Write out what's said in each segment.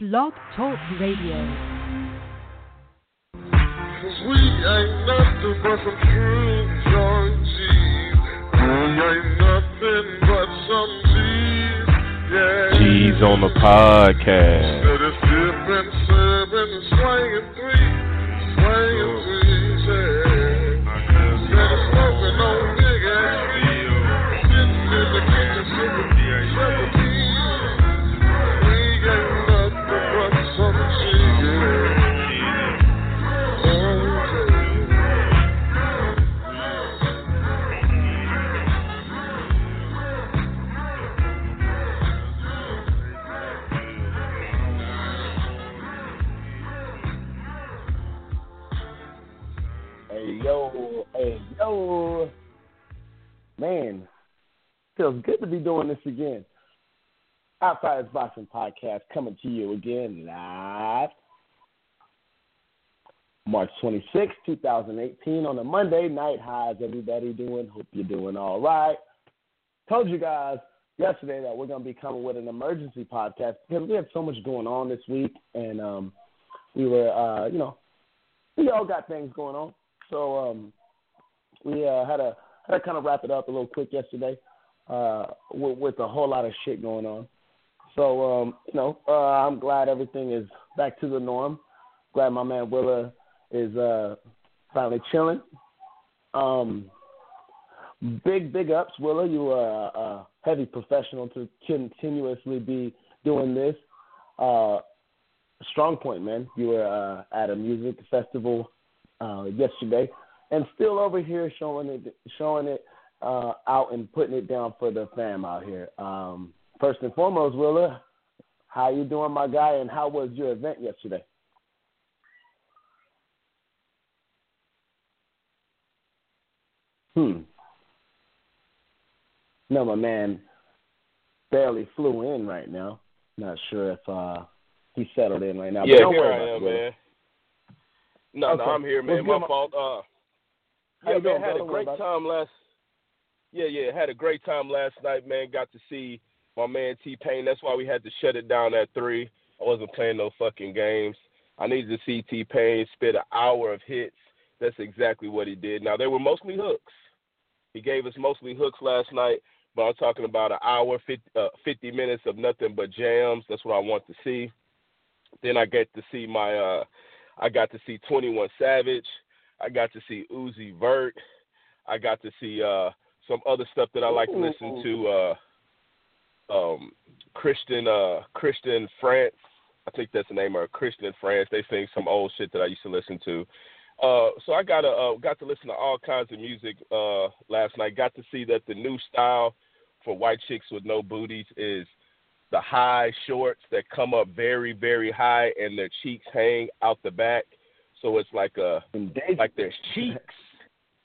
Blog Talk Radio. Cause we ain't nothing but some true joint G's. We ain't nothing but some G's. Yeah. G's on the podcast. Be doing this again. Outsiders Boxing Podcast coming to you again live, March 26, 2018, on a Monday night. How's everybody doing? Hope you're doing all right. Told you guys yesterday that we're going to be coming with an emergency podcast because we had so much going on this week, and um, we were, uh, you know, we all got things going on. So um, we uh, had to had to kind of wrap it up a little quick yesterday uh, with, with a whole lot of shit going on. So um, you know, uh, I'm glad everything is back to the norm. Glad my man Willa is uh, finally chilling. Um, big big ups, Willa. You are a, heavy professional to continuously be doing this. Uh, strong point, man. You were uh, at a music festival uh, yesterday, and still over here showing it, showing it uh, out and putting it down for the fam out here. Um, first and foremost, Willa, how you doing, my guy, and how was your event yesterday? Hmm. No, my man barely flew in right now. Not sure if uh, he's settled in right now. but Yeah, don't here I am, Willa. man. No, Okay. no, I'm here, man. What's My fault. Uh, yeah, man, had a great time last. Yeah, yeah, had a great time last night, man. Got to see my man T Pain. That's why we had to shut it down at three. I wasn't playing no fucking games. I needed to see T Pain spit an hour of hits. That's exactly what he did. Now they were mostly hooks. He gave us mostly hooks last night, but I'm talking about an hour, 50, uh, 50 minutes of nothing but jams. That's what I want to see. Then I get to see my, uh, I got to see 21 Savage. I got to see Uzi Vert. I got to see uh, some other stuff that I like to listen to. Uh, um, Christian, uh, Christian France. I think that's the name of Christian France. They sing some old shit that I used to listen to. Uh, so I got to uh, got to listen to all kinds of music uh, last night. Got to see that the new style for white chicks with no booties is the high shorts that come up very very high and their cheeks hang out the back. So it's like a like there's cheeks.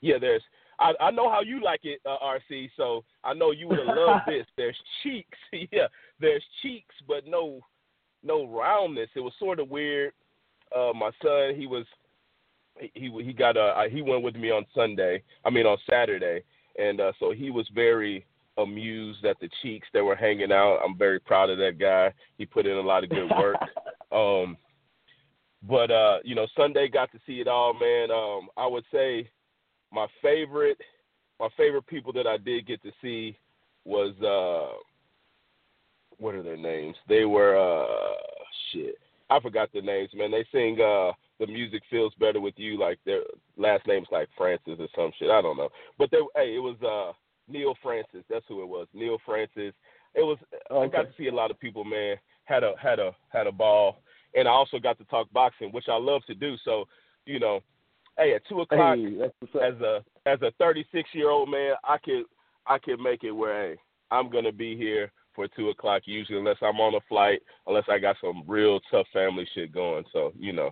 Yeah, there's. I I know how you like it, uh, RC. So I know you would have loved this. There's cheeks. yeah, there's cheeks, but no no roundness. It was sort of weird. Uh, my son, he was he he he got a he went with me on Sunday. I mean on Saturday, and uh, so he was very amused at the cheeks that were hanging out. I'm very proud of that guy. He put in a lot of good work. um, but uh, you know, Sunday got to see it all, man. Um, I would say my favorite my favorite people that I did get to see was uh what are their names? They were uh shit. I forgot their names, man. They sing uh the music feels better with you like their last name's like Francis or some shit. I don't know. But they hey, it was uh Neal Francis. That's who it was. Neal Francis. It was I got to see a lot of people, man. Had a had a had a ball. And I also got to talk boxing, which I love to do. So, you know, hey, at two o'clock Hey, that's what's up. as a as a 36 year old man, I could I could make it where hey, I'm gonna be here for two o'clock usually, unless I'm on a flight, unless I got some real tough family shit going. So you know,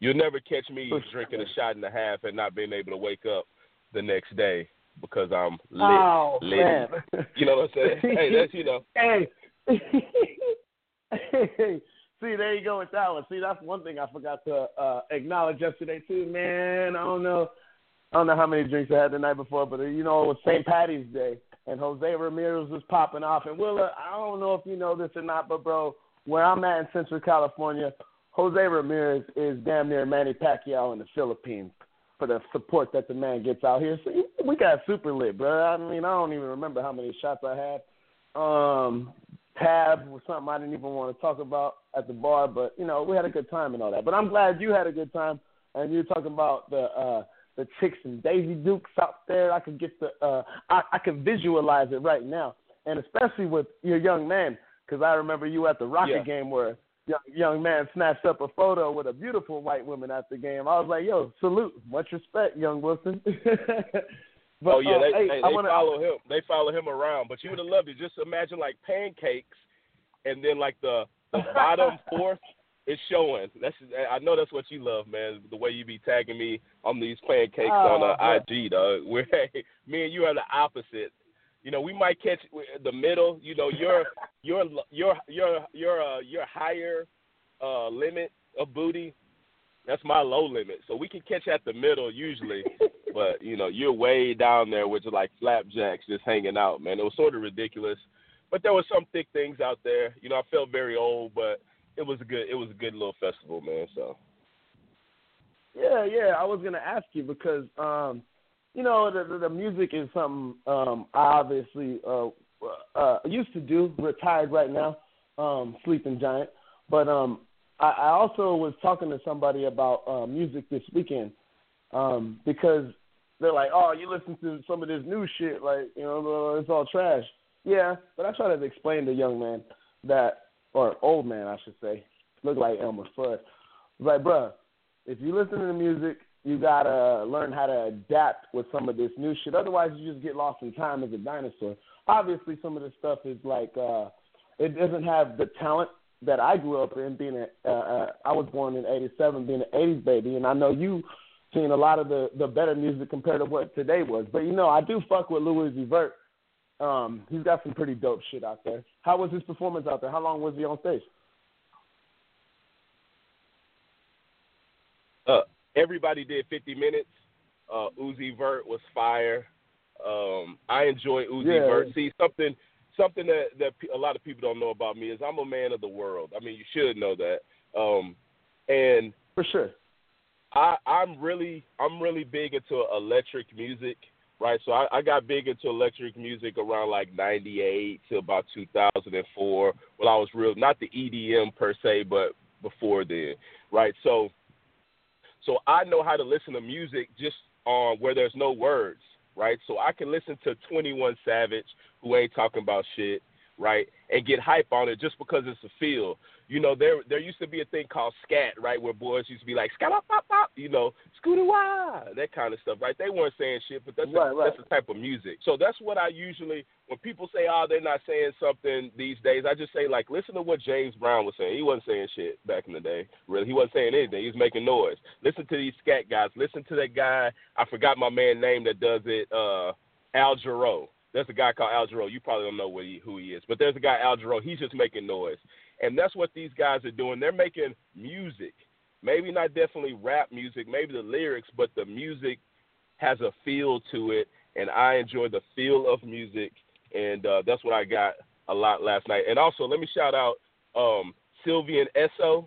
you'll never catch me drinking a shot and a half and not being able to wake up the next day because I'm lit. Oh lit. man. You know what I'm saying? hey, that's you know. hey. hey. See, there you go with that one. See, that's one thing I forgot to uh, acknowledge yesterday too, man. I don't know, I don't know how many drinks I had the night before, but uh, you know it was St. Patty's Day, and Jose Ramirez was popping off. And Willa, I don't know if you know this or not, but bro, where I'm at in Central California, Jose Ramirez is damn near Manny Pacquiao in the Philippines for the support that the man gets out here. So we got super lit, bro. I mean, I don't even remember how many shots I had. Um, tab was something I didn't even want to talk about at the bar, but you know, we had a good time and all that. But I'm glad you had a good time, and you're talking about the uh, the chicks and Daisy Dukes out there. I could get the uh, I, I could visualize it right now, and especially with your young man, because I remember you at the Rocket Yeah. game where young, young man snatched up a photo with a beautiful white woman at the game. I was like, yo, salute, much respect, young Wilson. but, oh yeah, uh, they, hey, hey, I they wanna, follow him. They follow him around. But you would have loved it. Just imagine like pancakes, and then like the the bottom fourth is showing. That's I know that's what you love, man. The way you be tagging me on these pancakes on Oh, uh, man. IG, dog. Where me and you are the opposite. You know, we might catch the middle. You know, your your your your your uh, your higher uh, limit of booty. That's my low limit. So we can catch at the middle usually, but you know, you're way down there with like flapjacks just hanging out, man. It was sort of ridiculous, but there was some thick things out there. You know, I felt very old, but it was a good. It was a good little festival, man. So Yeah, yeah. I was gonna ask you because um, you know the the, the music is something um, I obviously uh, uh, used to do. Retired right now, um, sleeping giant. But um, I, I also was talking to somebody about uh, music this weekend um, because they're like, "Oh, you listen to some of this new shit, like you know, it's all trash." Yeah, but I try to explain to young man that, or old man, I should say, look like Elmer Fudd. Like, bruh, if you listen to the music, you gotta learn how to adapt with some of this new shit. Otherwise, you just get lost in time as a dinosaur. Obviously, some of this stuff is like uh, it doesn't have the talent that I grew up in. Being a, uh, I was born in '87, being an '80s baby, and I know you seen a lot of the the better music compared to what today was. But you know, I do fuck with Louis Vert. Um, he's got some pretty dope shit out there. How was his performance out there? How long was he on stage? uh, everybody did 50 minutes. Uh, Uzi Vert was fire. Um, I enjoy Uzi Yeah. Vert. See something something that that a lot of people don't know about me is I'm a man of the world. I mean, you should know that. Um, and For sure. I, I'm really I'm really big into electric music, right? So I, I got big into electric music around like '98 to about 2004. When I was real, not the EDM per se, but before then, right? So, so I know how to listen to music just on where there's no words, right? So I can listen to 21 Savage, who ain't talking about shit, right, and get hype on it just because it's a feel. You know, there there used to be a thing called scat, right, where boys used to be like scat pop pop pop, you know, scooter wah, that kind of stuff, right? They weren't saying shit, but that's Right, a, right. that's the type of music. So that's what I usually when people say, oh, they're not saying something these days, I just say like, listen to what James Brown was saying. He wasn't saying shit back in the day, really. He wasn't saying anything. He was making noise. Listen to these scat guys. Listen to that guy. I forgot my man name that does it. Uh, Al Jarreau. There's a guy called Al Jarreau. You probably don't know what he, who he is, but there's a guy Al Jarreau. He's just making noise, and that's what these guys are doing. They're making music. Maybe not definitely rap music. Maybe the lyrics, but the music has a feel to it, and I enjoy the feel of music, and uh, that's what I got a lot last night. And also, let me shout out um, Sylvan Esso.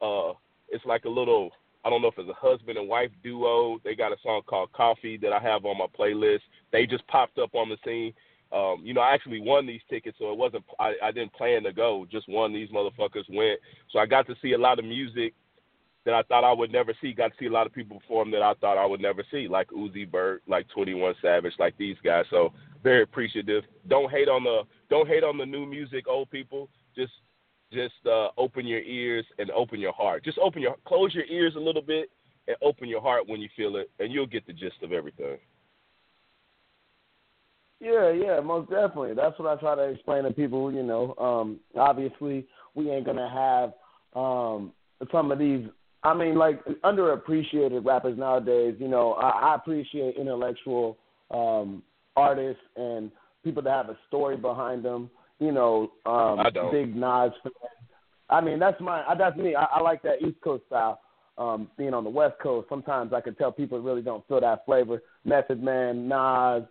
Uh, it's like a little I don't know if it's a husband and wife duo. They got a song called Coffee that I have on my playlist. They just popped up on the scene. Um, you know, I actually won these tickets, so it wasn't. I, I didn't plan to go. Just won these motherfuckers went, so I got to see a lot of music that I thought I would never see. Got to see a lot of people perform that I thought I would never see, like Uzi Vert, like Twenty One Savage, like these guys. So very appreciative. Don't hate on the don't hate on the new music, old people. Just just uh, open your ears and open your heart. Just open your close your ears a little bit and open your heart when you feel it, and you'll get the gist of everything. Yeah, yeah, most definitely. That's what I try to explain to people. You know, um, obviously we ain't gonna have um, some of these. I mean, like underappreciated rappers nowadays. You know, I, I appreciate intellectual um, artists and people that have a story behind them. You know, um, I don't. big Nas fan. I mean, that's my that's me. I, I like that East Coast style. Um, being on the West Coast, sometimes I can tell people really don't feel that flavor. Method Man, Nas,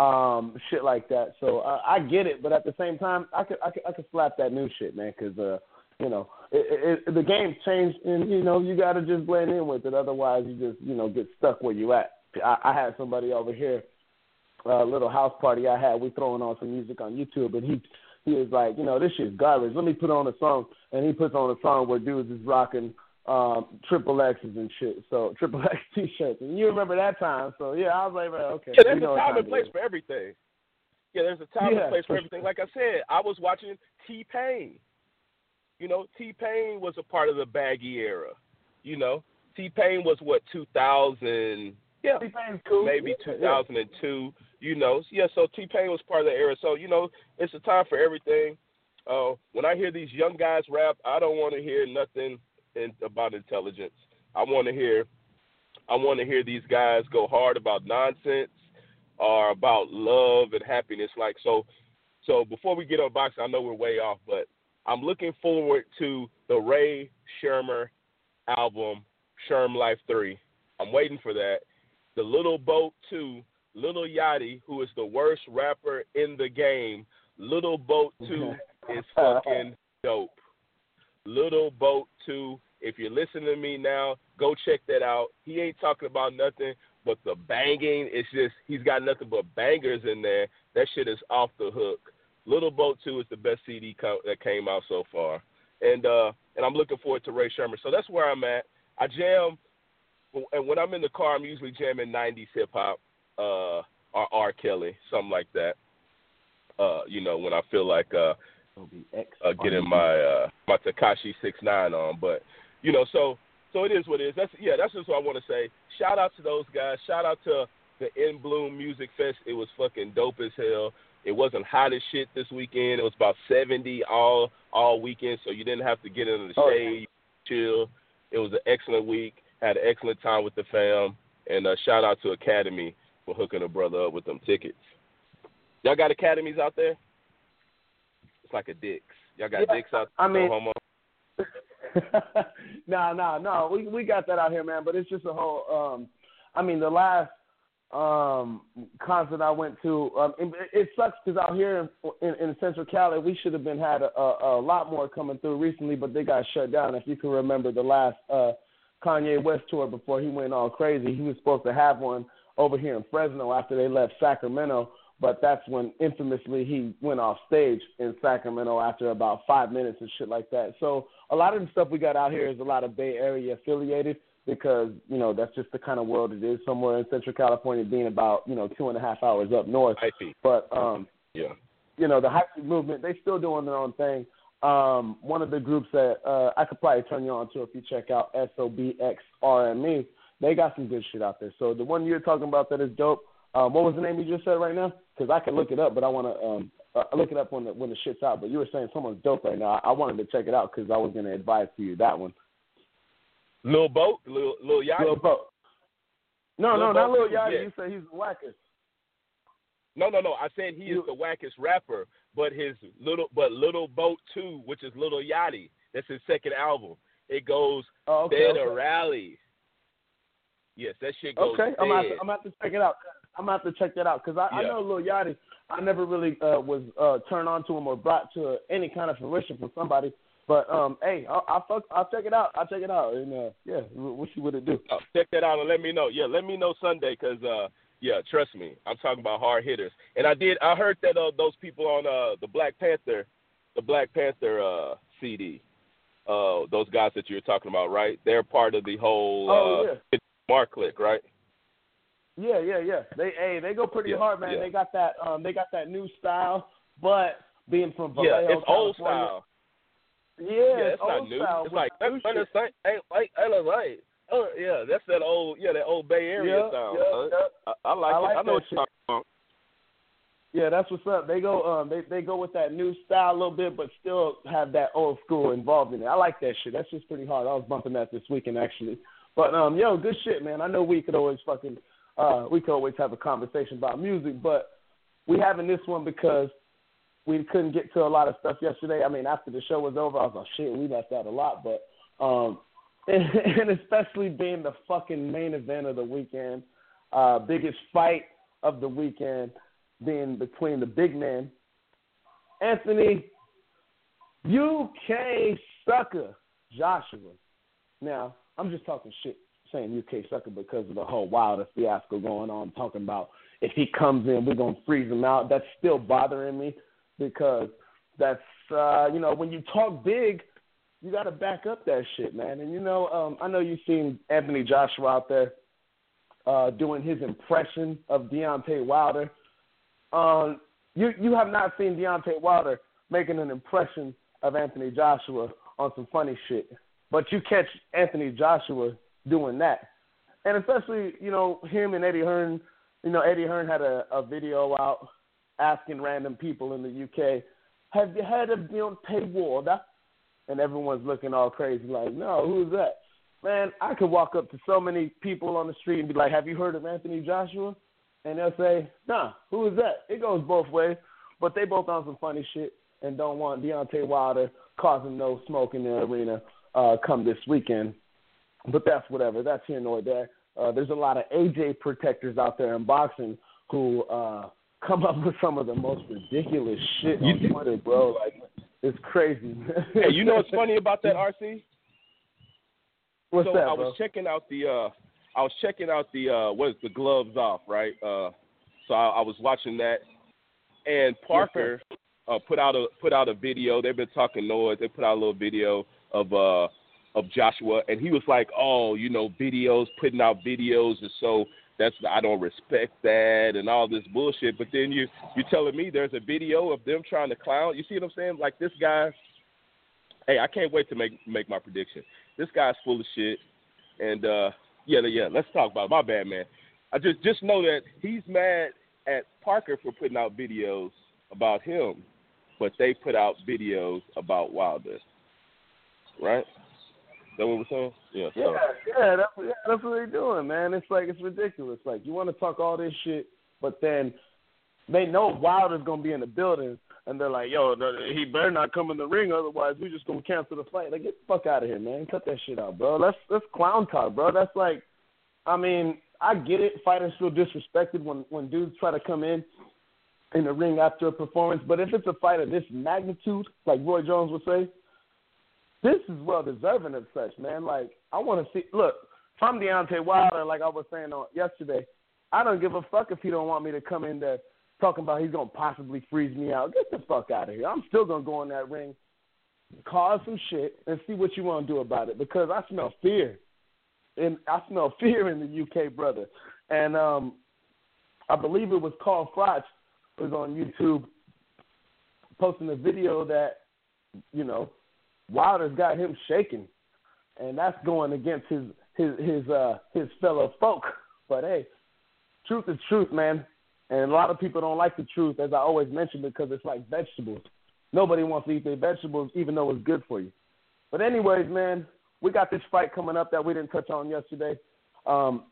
um, shit like that. So uh, I get it, but at the same time, I could I could I could slap that new shit, man, because uh, you know, it, it, the game's changed, and you know, you got to just blend in with it. Otherwise, you just you know get stuck where you at. I, I had somebody over here, a little house party I had. We throwing on some music on YouTube, and he he was like, you know, this shit's garbage. Let me put on a song, and he puts on a song where dudes is rocking um triple X's and shit. So triple X t-shirts, and you remember that time. So yeah, I was like, well, okay. Yeah, there's you know a time and place is. for everything. Yeah, there's a time Yeah, and place for everything. Like I said, I was watching T Pain. You know, T Pain was a part of the baggy era. You know, T Pain was what 2000. Yeah, T-Pain's cool. maybe Yeah. 2002. You know, yeah. So T Pain was part of the era. So you know, it's a time for everything. Uh, when I hear these young guys rap, I don't want to hear nothing in, about intelligence. I want to hear, I want to hear these guys go hard about nonsense or about love and happiness. Like so, so before we get on boxing, I know we're way off, but I'm looking forward to the Rae Sremmurd album, Sherm Life Three. I'm waiting for that. The Little Boat Two, Little Yachty, who is the worst rapper in the game. Little Boat Two is fucking dope. Little Boat 2. If you're listening to me now, go check that out. He ain't talking about nothing but the banging. It's just he's got nothing but bangers in there. That shit is off the hook. Little Boat 2 is the best CD co- that came out so far. And uh and I'm looking forward to Rae Sremmurd. So that's where I'm at. I jam and when I'm in the car I'm usually jamming 90s hip hop uh or R Kelly, something like that. Uh you know, when I feel like uh uh, getting my uh, my Tekashi six nine on. But you know, so so it is what it is. That's yeah, that's just what I want to say. Shout out to those guys. Shout out to the In Bloom Music Fest. It was fucking dope as hell. It wasn't hot as shit this weekend. It was about seventy all all weekend, so you didn't have to get in the Oh, shade, chill. It was an excellent week. Had an excellent time with the fam, and uh, shout out to Academy for hooking a brother up with them tickets. Y'all got academies out there? It's like a Dick's. Y'all got Yeah, Dick's out I there? mean- no homo? no, no, no. We we got that out here, man. But it's just a whole. um I mean, the last um concert I went to, um it, it sucks because out here in, in in Central Cali, we should have been had a, a, a lot more coming through recently, but they got shut down. If you can remember the last uh Kanye West tour before he went all crazy, he was supposed to have one over here in Fresno after they left Sacramento. But that's when infamously he went off stage in Sacramento after about five minutes and shit like that. So a lot of the stuff we got out here is a lot of Bay Area affiliated because, you know, that's just the kind of world it is somewhere in Central California being about, you know, two and a half hours up north. IP. But um Yeah. you know, the hype movement, they still doing their own thing. Um, one of the groups that uh, I could probably turn you on to if you check out SOBxRBE, they got some good shit out there. So the one you're talking about that is dope. Um, what was the name you just said right now? Because I can look it up, but I want to um, uh, look it up when the when the shit's out. But you were saying someone's dope right now. I, I wanted to check it out because I was going to advise to you that one. Lil Boat, Lil Lil Yachty. Lil Bo. No, Lil no, not Bo, Lil Yachty. yeah. You said he's the wackest. No, no, no. I said he is the wackest rapper, but his little but Little Boat Two, which is Little Yachty, that's his second album. It goes Oh, okay. dead okay. or rally. Yes, that shit goes Okay, I'm gonna, have I'm to check it out. I'm gonna have to check that out because I, I know Lil Yachty. I never really uh, was uh, turned on to him or brought to any kind of fruition from somebody. But um, hey, I'll, I'll fuck, I'll check it out. I'll check it out, and uh, yeah, we'll, we'll see what it do. Oh, check that out and let me know. Yeah, let me know Sunday 'cause uh, yeah, trust me, I'm talking about hard hitters. And I did, I heard that uh, those people on uh, the Black Panther, the Black Panther uh, CD, uh, those guys that you were talking about, right? They're part of the whole Oh, uh, Mark click, right? Yeah, yeah, yeah. They hey, they go pretty Yeah, hard, man. yeah. They got that um, they got that new style, but being from Vallejo, yeah, it's old style. Yeah, Yeah, it's it's not new. style. It's like that's new kind shit. of same. Ain't like ain't right. Oh yeah, that's that old yeah that old Bay Area Yeah, sound. yeah, huh? yeah. I, I like I it. like I know what you're talking about. Yeah, that's what's up. They go um they they go with that new style a little bit, but still have that old school involved in it. I like that shit. That's just pretty hard. I was bumping that this weekend actually. But um yo, good shit, man. I know we could always fucking uh we could always have a conversation about music, but we having this one because we couldn't get to a lot of stuff yesterday. I mean, after the show was over, I was like, shit, we left out a lot, but um and especially being the fucking main event of the weekend, uh biggest fight of the weekend being between the big men, Anthony UK sucker Joshua. Now, I'm just talking shit saying UK sucker because of the whole Wilder fiasco going on, talking about if he comes in, we're gonna freeze him out. That's still bothering me because that's uh, you know, when you talk big, you gotta back up that shit, man. And you know, um, I know you've seen Anthony Joshua out there uh, doing his impression of Deontay Wilder. Um, you you have not seen Deontay Wilder making an impression of Anthony Joshua on some funny shit, but you catch Anthony Joshua doing that, and especially you know him and Eddie Hearn. You know Eddie Hearn had a, a video out asking random people in the UK, "Have you heard of Deontay Wilder?" And everyone's looking all crazy, like, "No, who's that?" Man, I could walk up to so many people on the street and be like, "Have you heard of Anthony Joshua?" And they'll say, "Nah, who is that?" It goes both ways, but they both on some funny shit and don't want Deontay Wilder causing no smoke in the arena uh, come this weekend. But that's whatever. That's here nor there. Uh, there's a lot of AJ protectors out there in boxing who uh, come up with some of the most ridiculous shit on Twitter, bro. Like it's crazy. hey, you know what's funny about that, RC? What's so that, I bro? was checking out the uh I was checking out the uh what is the gloves off, right? Uh so I, I was watching that and Parker uh put out a put out a video. They've been talking noise. They put out a little video of uh of Joshua and he was like, "Oh, you know, videos, putting out videos and so that's I don't respect that and all this bullshit." But then you you telling me there's a video of them trying to clown. You see what I'm saying? Like this guy Hey, I can't wait to make make my prediction. This guy's full of shit. And uh yeah, yeah, let's talk about it. My bad, man. I just just know that he's mad at Parker for putting out videos about him, but they put out videos about Wilder. Right? That what we're saying? Yeah. Yeah, So. yeah, that's, yeah, that's what they're doing, man. It's like it's ridiculous. Like you want to talk all this shit, but then they know Wilder's gonna be in the building, and they're like, "Yo, he better not come in the ring, otherwise we just gonna cancel the fight." Like, get the fuck out of here, man. Cut that shit out, bro. That's that's clown talk, bro. That's like, I mean, I get it. Fighters feel disrespected when when dudes try to come in in the ring after a performance, but if it's a fight of this magnitude, like Roy Jones would say, this is well deserving of such, man. Like I want to see. Look, if I'm Deontay Wilder, like I was saying on yesterday, I don't give a fuck if he don't want me to come in there talking about he's gonna possibly freeze me out. Get the fuck out of here. I'm still gonna go in that ring, cause some shit, and see what you want to do about it because I smell fear, and I smell fear in the UK, brother. And um, I believe it was Carl Froch was on YouTube posting a video that you know Wilder's got him shaking, and that's going against his his his uh his fellow folk. But hey, truth is truth, man. And a lot of people don't like the truth, as I always mention, because it's like vegetables. Nobody wants to eat their vegetables, even though it's good for you. But anyways, man, we got this fight coming up that we didn't touch on yesterday. Um,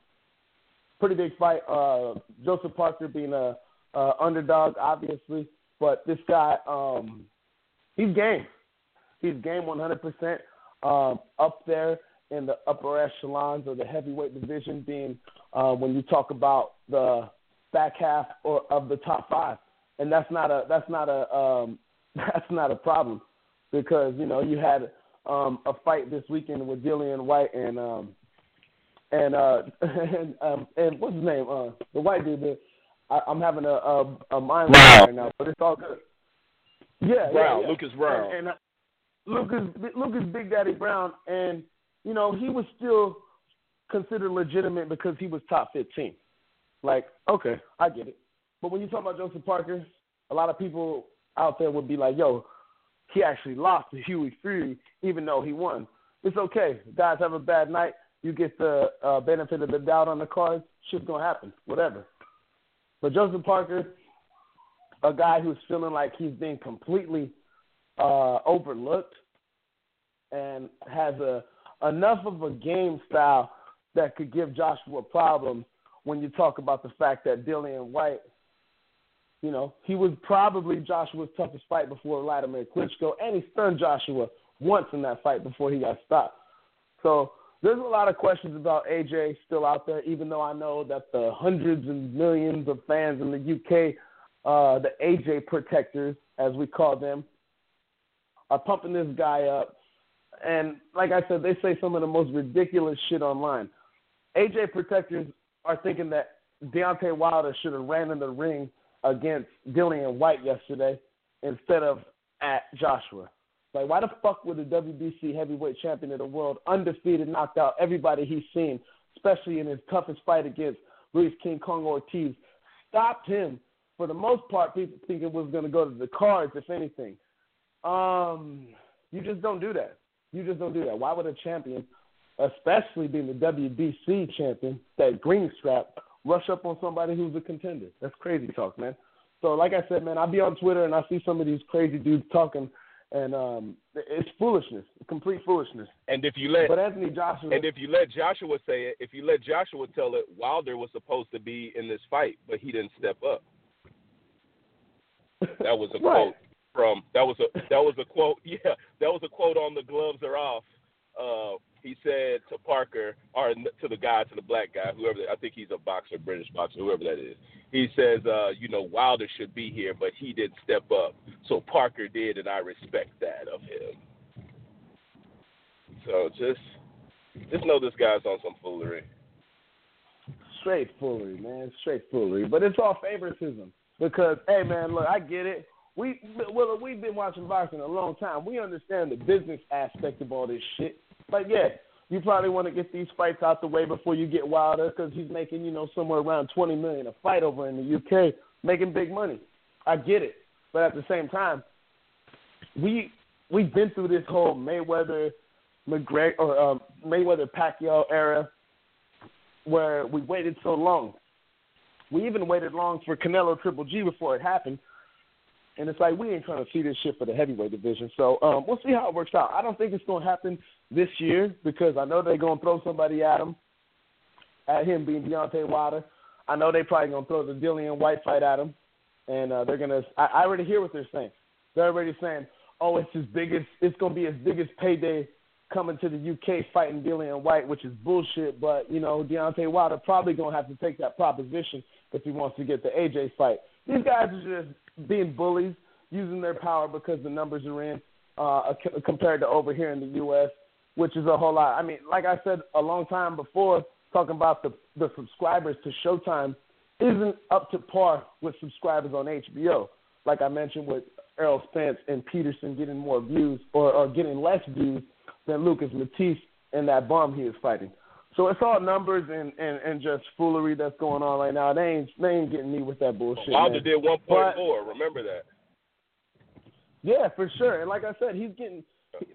pretty big fight. Uh, Joseph Parker being a, a underdog, obviously, but this guy, um, he's game. He's game 100%. Um, up there in the upper echelons of the heavyweight division, being uh, when you talk about the back half or of the top five, and that's not a that's not a um, that's not a problem because you know you had um, a fight this weekend with Dillian Whyte and um, and uh, and um, and what's his name? Uh, the white dude. The, I, I'm having a a, a mind Brown. right now, but it's all good. Yeah, Brown, yeah, yeah. Lucas Browne. And, and Lucas Lucas Big Daddy Browne, and you know he was still considered legitimate because he was top 15. Like, okay, I get it. But when you talk about Joseph Parker, a lot of people out there would be like, yo, he actually lost to Hughie Fury, even though he won. It's okay. Guys have a bad night. You get the uh, benefit of the doubt on the cards. Shit's to happen. Whatever. But Joseph Parker, a guy who's feeling like he's being completely uh, overlooked and has a enough of a game style that could give Joshua problems when you talk about the fact that Dillian Whyte, you know, he was probably Joshua's toughest fight before Vladimir Klitschko, and he stunned Joshua once in that fight before he got stopped. So there's a lot of questions about AJ still out there, even though I know that the hundreds and millions of fans in the UK, uh, the AJ protectors, as we call them, are pumping this guy up. and like I said, they say some of the most ridiculous shit online. AJ protectors are thinking that Deontay Wilder should have ran in the ring against Dillian Whyte yesterday instead of at Joshua. Like, why the fuck would the WBC heavyweight champion of the world, undefeated, knocked out everybody he's seen, especially in his toughest fight against Luis King Kong Ortiz, stopped him? For the most part, people think it was going to go to the cards, if anything. Um, you just don't do that. You just don't do that. Why would a champion, especially being the WBC champion, that green strap, rush up on somebody who's a contender? That's crazy talk, man. So, like I said, man, I be on Twitter and I see some of these crazy dudes talking and um, it's foolishness, complete foolishness. And if you let but Anthony Joshua, and if you let Joshua say it, if you let Joshua tell it, Wilder was supposed to be in this fight, but he didn't step up. That was a right. quote from that was a that was a quote. Yeah, that was a quote on the gloves are off. Uh, he said to Parker or to the guy, to the black guy, whoever I think he's a boxer, British boxer, whoever that is. He says, uh, you know, Wilder should be here, but he didn't step up, so Parker did, and I respect that of him. So just just know this guy's on some foolery. Straight foolery, man. Straight foolery. But it's all favoritism. Because, hey, man, look, I get it. We well, we've been watching boxing a long time. We understand the business aspect of all this shit. But yeah, you probably want to get these fights out the way before you get Wilder because he's making you know somewhere around twenty million a fight over in the UK, making big money. I get it, but at the same time, we we've been through this whole Mayweather McGregor or um, Mayweather Pacquiao era where we waited so long. We even waited long for Canelo Triple G before it happened. And it's like we ain't trying to see this shit for the heavyweight division. So um, we'll see how it works out. I don't think it's going to happen this year because I know they're going to throw somebody at him, at him being Deontay Wilder. I know they probably going to throw the Dillian Whyte fight at him, and uh, they're going to. I already hear what they're saying. They're already saying, "Oh, it's his biggest. It's going to be his biggest payday coming to the UK fighting Dillian Whyte, which is bullshit. But you know, Deontay Wilder probably going to have to take that proposition if he wants to get the AJ fight. These guys are just being bullies, using their power because the numbers are in, uh, compared to over here in the U.S., which is a whole lot. I mean, like I said a long time before, talking about the the subscribers to Showtime isn't up to par with subscribers on HBO. Like I mentioned with Errol Spence and Peterson getting more views or, or getting less views than Lucas Matthysse and that bum he is fighting. So it's all numbers and, and, and just foolery that's going on right now. They ain't they ain't getting me with that bullshit. Wilder man. did one point four. Remember that. Yeah, for sure. And like I said, he's getting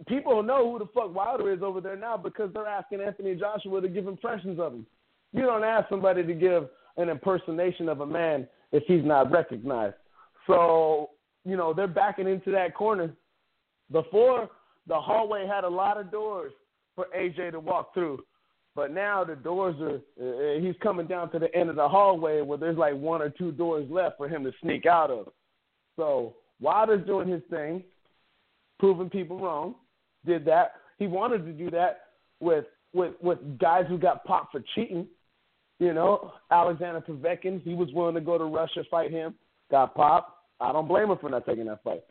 people know who the fuck Wilder is over there now because they're asking Anthony Joshua to give impressions of him. You don't ask somebody to give an impersonation of a man if he's not recognized. So, you know, they're backing into that corner. Before the hallway had a lot of doors for AJ to walk through. But now the doors are, uh, he's coming down to the end of the hallway where there's like one or two doors left for him to sneak out of. So Wilder's doing his thing, proving people wrong. Did that. He wanted to do that with with with guys who got popped for cheating. You know, Alexander Povetkin, he was willing to go to Russia fight him, got popped. I don't blame him for not taking that fight.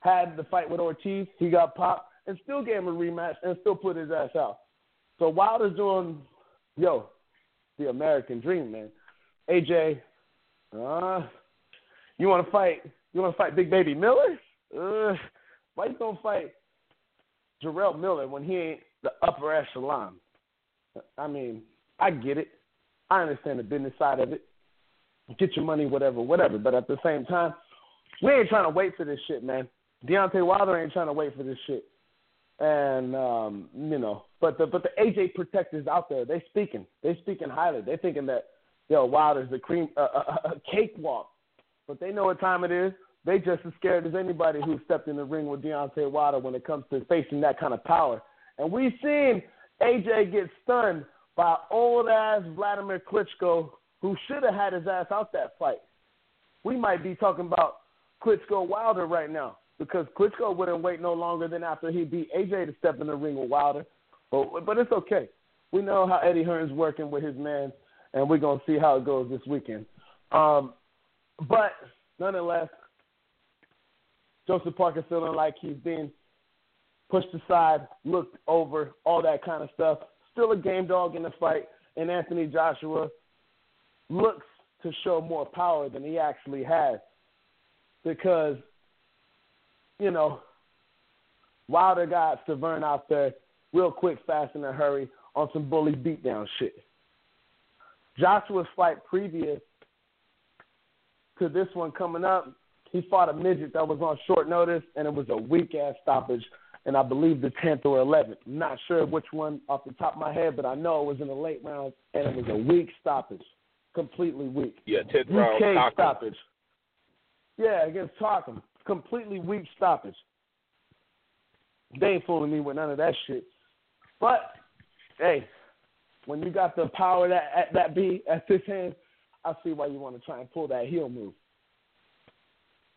Had the fight with Ortiz, he got popped, and still gave him a rematch and still put his ass out. So Wilder's doing, yo, the American dream, man. AJ, uh, you want to fight? You want to fight Big Baby Miller? Uh, why you gonna fight Jarrell Miller when he ain't the upper echelon? I mean, I get it. I understand the business side of it. Get your money, whatever, whatever. But at the same time, we ain't trying to wait for this shit, man. Deontay Wilder ain't trying to wait for this shit. And um, you know, but the but the AJ protectors out there, they speaking, they speaking highly. They thinking that yo Wilder's the cream uh, a, a cakewalk, but they know what time it is. They just as scared as anybody who stepped in the ring with Deontay Wilder when it comes to facing that kind of power. And we've seen AJ get stunned by old ass Vladimir Klitschko, who should have had his ass out that fight. We might be talking about Klitschko Wilder right now because Klitschko wouldn't wait no longer than after he beat AJ to step in the ring with Wilder. But but it's okay. We know how Eddie Hearn's working with his man, and we're gonna see how it goes this weekend. Um, but nonetheless, Joseph Parker feeling like he's been pushed aside, looked over, all that kind of stuff. Still a game dog in the fight, and Anthony Joshua looks to show more power than he actually has because, you know, Wilder got Stiverne out there real quick, fast, in a hurry on some bully beatdown shit. Joshua's fight previous to this one coming up, he fought a midget that was on short notice, and it was a weak ass stoppage, and I believe the 10th or 11th. Not sure which one off the top of my head, but I know it was in the late rounds, and it was a weak stoppage, completely weak. Yeah, 10th round UK stoppage. Yeah, against Takam, completely weak stoppage. They ain't fooling me with none of that shit. But hey, when you got the power that at that be at this hand, I see why you want to try and pull that heel move.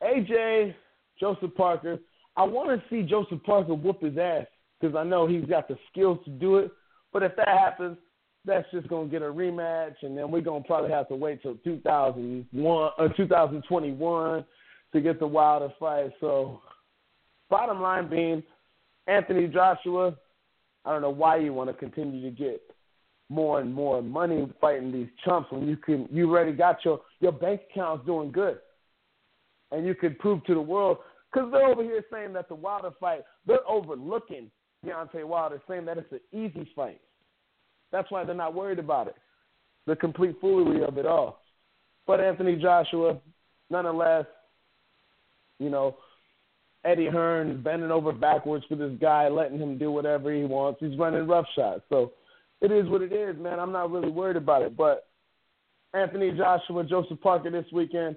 AJ Joseph Parker, I want to see Joseph Parker whoop his ass because I know he's got the skills to do it. But if that happens, that's just gonna get a rematch, and then we're gonna probably have to wait till 2001 or uh, 2021 to get the Wilder fight. So, bottom line being, Anthony Joshua, I don't know why you want to continue to get more and more money fighting these chumps when you can you already got your your bank account's doing good, and you could prove to the world because they're over here saying that the Wilder fight they're overlooking Deontay Wilder, saying that it's an easy fight. That's why they're not worried about it. The complete foolery of it all. But Anthony Joshua, nonetheless, you know, Eddie Hearn bending over backwards for this guy, letting him do whatever he wants. He's running roughshod. So it is what it is, man. I'm not really worried about it. But Anthony Joshua, Joseph Parker this weekend,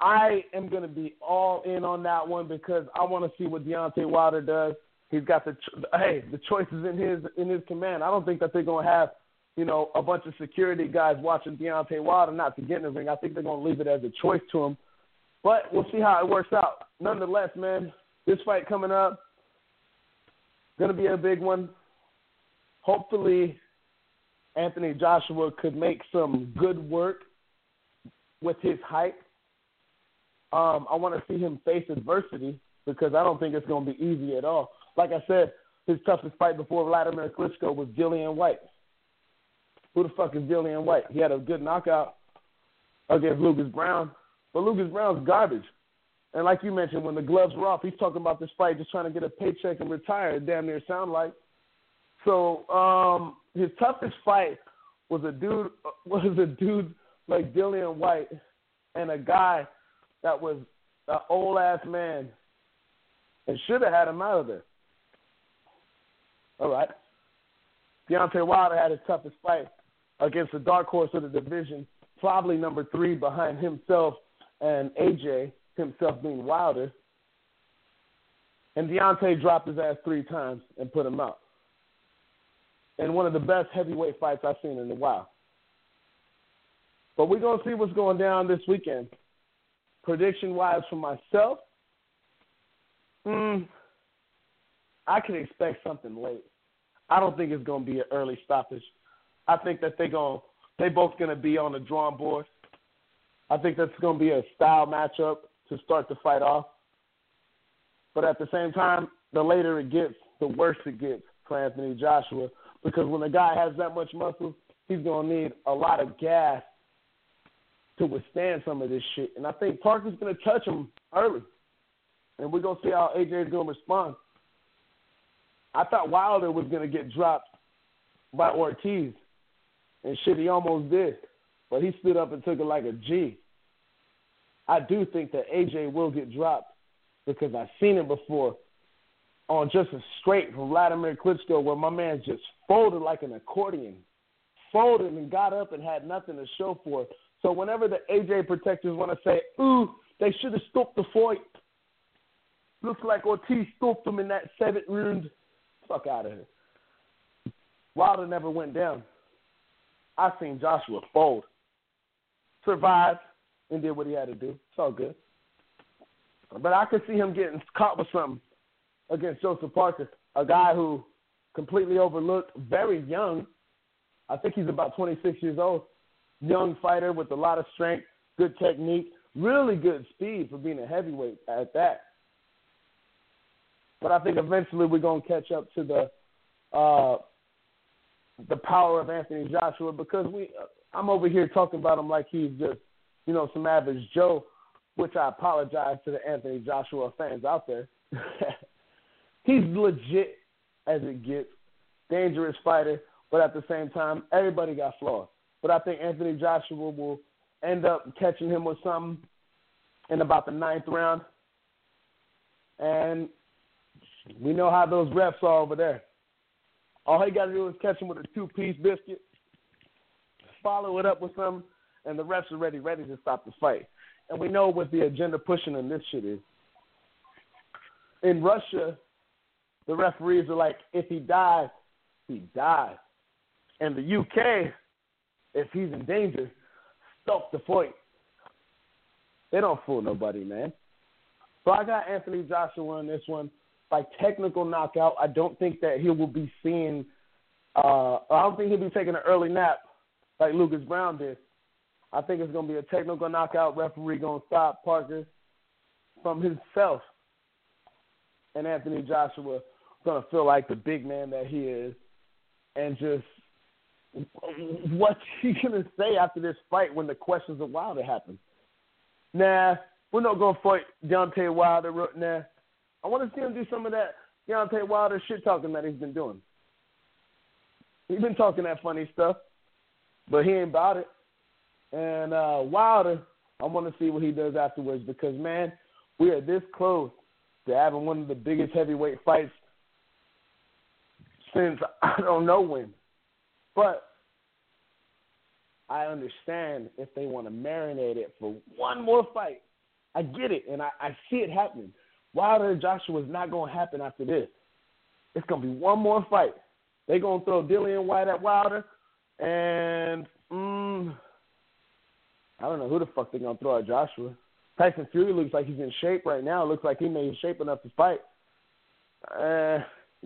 I am going to be all in on that one because I want to see what Deontay Wilder does. He's got the hey, the choices in his in his command. I don't think that they're going to have, you know, a bunch of security guys watching Deontay Wilder not to get in the ring. I think they're going to leave it as a choice to him. But we'll see how it works out. Nonetheless, man, this fight coming up going to be a big one. Hopefully, Anthony Joshua could make some good work with his height. Um, I want to see him face adversity because I don't think it's going to be easy at all. Like I said, his toughest fight before Vladimir Klitschko was Dillian Whyte. Who the fuck is Dillian Whyte? He had a good knockout against Lucas Browne, but Lucas Browne's garbage. And like you mentioned, when the gloves were off, he's talking about this fight just trying to get a paycheck and retire. Damn near sound like. So um, his toughest fight was a dude was a dude like Dillian Whyte and a guy that was an old ass man and should have had him out of there. All right. Deontay Wilder had his toughest fight against the dark horse of the division, probably number three behind himself and AJ, himself being Wilder. And Deontay dropped his ass three times and put him out. In one of the best heavyweight fights I've seen in a while. But we're going to see what's going down this weekend. Prediction wise for myself, mm, I can expect something late. I don't think it's going to be an early stoppage. I think that they're going they both going to be on the drawing board. I think that's going to be a style matchup to start the fight off. But at the same time, the later it gets, the worse it gets for Anthony Joshua because when a guy has that much muscle, he's going to need a lot of gas to withstand some of this shit. And I think Parker's going to touch him early. And we're going to see how AJ is going to respond. I thought Wilder was going to get dropped by Ortiz. And shit, he almost did. But he stood up and took it like a G. I do think that AJ will get dropped because I've seen it before on just a straight from Vladimir Klitschko where my man just folded like an accordion, folded and got up and had nothing to show for it. So whenever the AJ protectors want to say, ooh, they should have stopped the fight. Looks like Ortiz stopped him in that seventh round. Fuck out of here. Wilder never went down. I seen Joshua fold, survived, and did what he had to do. It's all good. But I could see him getting caught with something against Joseph Parker, a guy who completely overlooked, very young. I think he's about 26 years old. Young fighter with a lot of strength, good technique, really good speed for being a heavyweight at that. but I think eventually we're gonna catch up to the uh, the power of Anthony Joshua because we I'm over here talking about him like he's just you know some average Joe, which I apologize to the Anthony Joshua fans out there. he's legit as it gets, dangerous fighter, but at the same time everybody got flaws. But I think Anthony Joshua will end up catching him with something in about the ninth round. And we know how those reps are over there. All he got to do is catch him with a two piece biscuit, follow it up with something, and the refs are ready, ready to stop the fight. And we know what the agenda pushing in this shit is. In Russia, the referees are like, if he dies, he dies. In the UK, if he's in danger, stop the fight. They don't fool nobody, man. So I got Anthony Joshua in this one by technical knockout. I don't think that he will be seeing. Uh, I don't think he'll be taking an early nap like Lucas Browne did. I think it's going to be a technical knockout. Referee going to stop Parker from himself, and Anthony Joshua going to feel like the big man that he is, and just what's he going to say after this fight when the questions of Wilder happen? Nah, we're not going to fight Deontay Wilder. Nah, I want to see him do some of that Deontay Wilder shit talking that he's been doing. He's been talking that funny stuff, but he ain't about it. And uh, Wilder, I want to see what he does afterwards because man, we are this close to having one of the biggest heavyweight fights since I don't know when. But I understand if they want to marinate it for one more fight. I get it, and I, I see it happening. Wilder and Joshua is not going to happen after this. It's going to be one more fight. They're going to throw Dillian Whyte at Wilder, and mm, I don't know who the fuck they're to throw at Joshua. Tyson Fury looks like he's in shape right now. Looks like he may be shape enough to fight. Uh,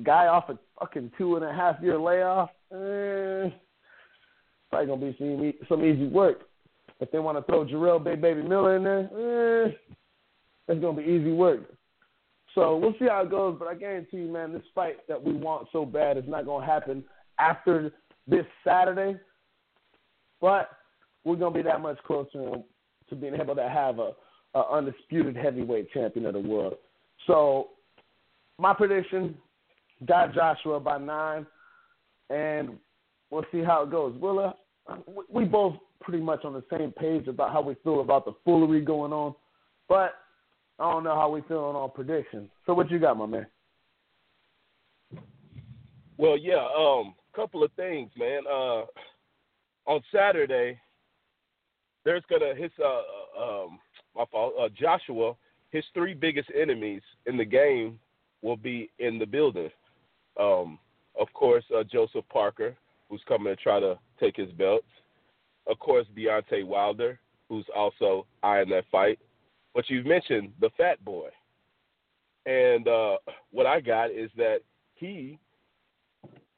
guy off a fucking two and a half year layoff. Uh, probably gonna be some, some easy work. If they want to throw Jarrell Bay Baby Miller in there, eh, it's gonna be easy work. So we'll see how it goes. But I guarantee you, man, this fight that we want so bad is not gonna happen after this Saturday. But we're gonna be that much closer to being able to have a, a undisputed heavyweight champion of the world. So my prediction got Joshua by nine, and we'll see how it goes. Willa, we both pretty much on the same page about how we feel about the foolery going on, but I don't know how we feeling on our predictions. So what you got, my man? Well, yeah, um, couple of things, man. Uh, on Saturday, there's gonna his uh, uh um my fault uh, Joshua his three biggest enemies in the game will be in the building. Um, of course, uh, Joseph Parker, who's coming to try to take his belts. Of course, Deontay Wilder, who's also eyeing that fight. But you've mentioned the Fat Boy, and uh, what I got is that he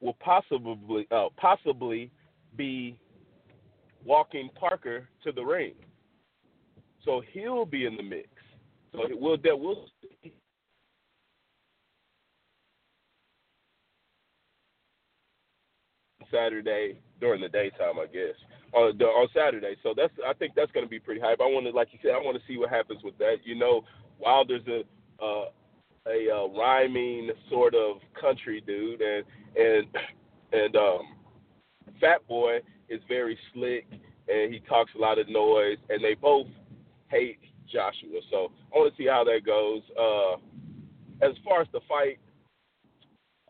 will possibly uh, possibly be walking Parker to the ring, so he'll be in the mix. So we'll that we'll Saturday during the daytime, I guess, on on Saturday. So that's I think that's going to be pretty hype. I want to, like you said, I want to see what happens with that. You know, Wilder's a uh, a uh, rhyming sort of country dude, and and and um, Fat Boy is very slick, and he talks a lot of noise, and they both hate Joshua. So I want to see how that goes. Uh, as far as the fight,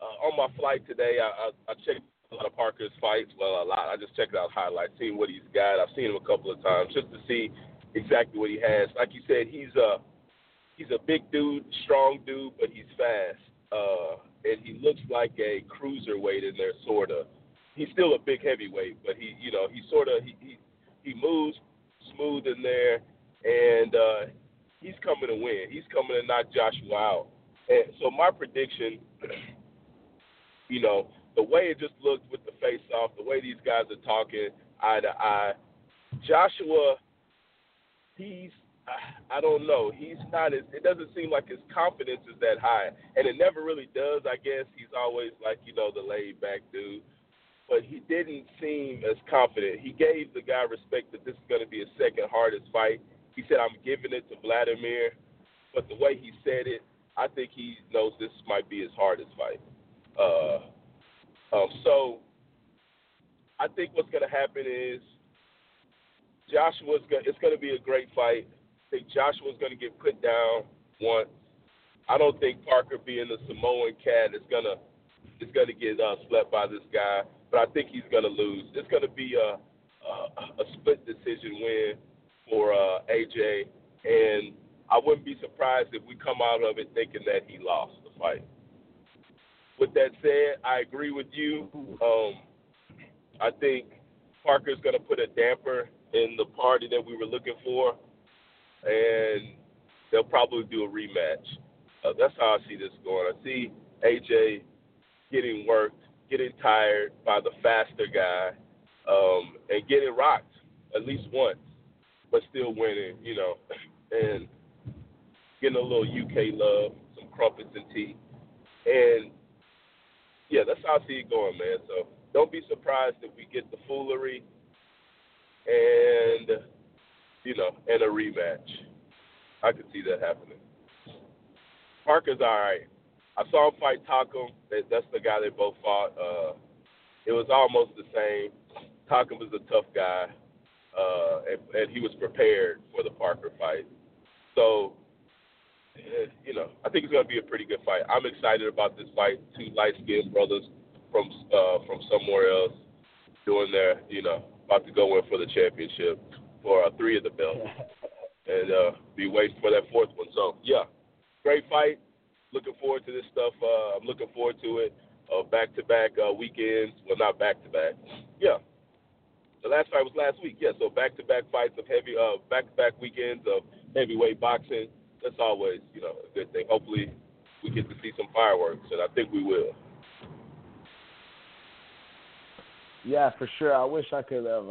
uh, on my flight today, I, I, I checked a lot of Parker's fights. Well, a lot. I just checked out highlights, seeing what he's got. I've seen him a couple of times just to see exactly what he has. Like you said, he's a he's a big dude, strong dude, but he's fast. Uh, and he looks like a cruiserweight in there, sort of. He's still a big heavyweight, but he, you know, he sort of he, he he moves smooth in there, and uh, he's coming to win. He's coming to knock Joshua out. And so my prediction, you know, the way it just looked with the face off, the way these guys are talking eye to eye, Joshua, he's I don't know. He's not as. It doesn't seem like his confidence is that high, and it never really does. I guess he's always like you know the laid back dude, but he didn't seem as confident. He gave the guy respect that this is going to be his second hardest fight. He said, "I'm giving it to Vladimir," but the way he said it, I think he knows this might be his hardest fight. Uh, um, so I think what's going to happen is Joshua's going. It's going to be a great fight. I think Joshua's going to get put down once. I don't think Parker, being the Samoan cat, is gonna is gonna get uh, slept by this guy. But I think he's gonna lose. It's gonna be a a, a split decision win for uh, AJ, and I wouldn't be surprised if we come out of it thinking that he lost the fight. With that said, I agree with you. Um, I think Parker's going to put a damper in the party that we were looking for, and they'll probably do a rematch. Uh, that's how I see this going. I see AJ getting worked, getting tired by the faster guy, um, and getting rocked at least once, but still winning, you know, and getting a little UK love, some crumpets and tea. And yeah, that's how I see it going, man. So don't be surprised if we get the foolery and you know, and a rematch. I could see that happening. Parker's all right. I saw him fight Takam. That's the guy they both fought. Uh, it was almost the same. Takam was a tough guy, uh, and, and he was prepared for the Parker fight. So, eh, you know, I think it's going to be a pretty good fight. I'm excited about this fight. Two light-skinned brothers from uh, from somewhere else doing their, you know, about to go in for the championship for uh, three of the belts and uh, be waiting for that fourth one. So yeah, great fight. Looking forward to this stuff. Uh, I'm looking forward to it. Uh, back-to-back uh, weekends. Well, not back-to-back. Yeah. The last fight was last week. Yeah. So back-to-back fights of heavy, uh, back-to-back weekends of heavyweight boxing. That's always, you know, a good thing. Hopefully, we get to see some fireworks, and I think we will. Yeah, for sure. I wish I could have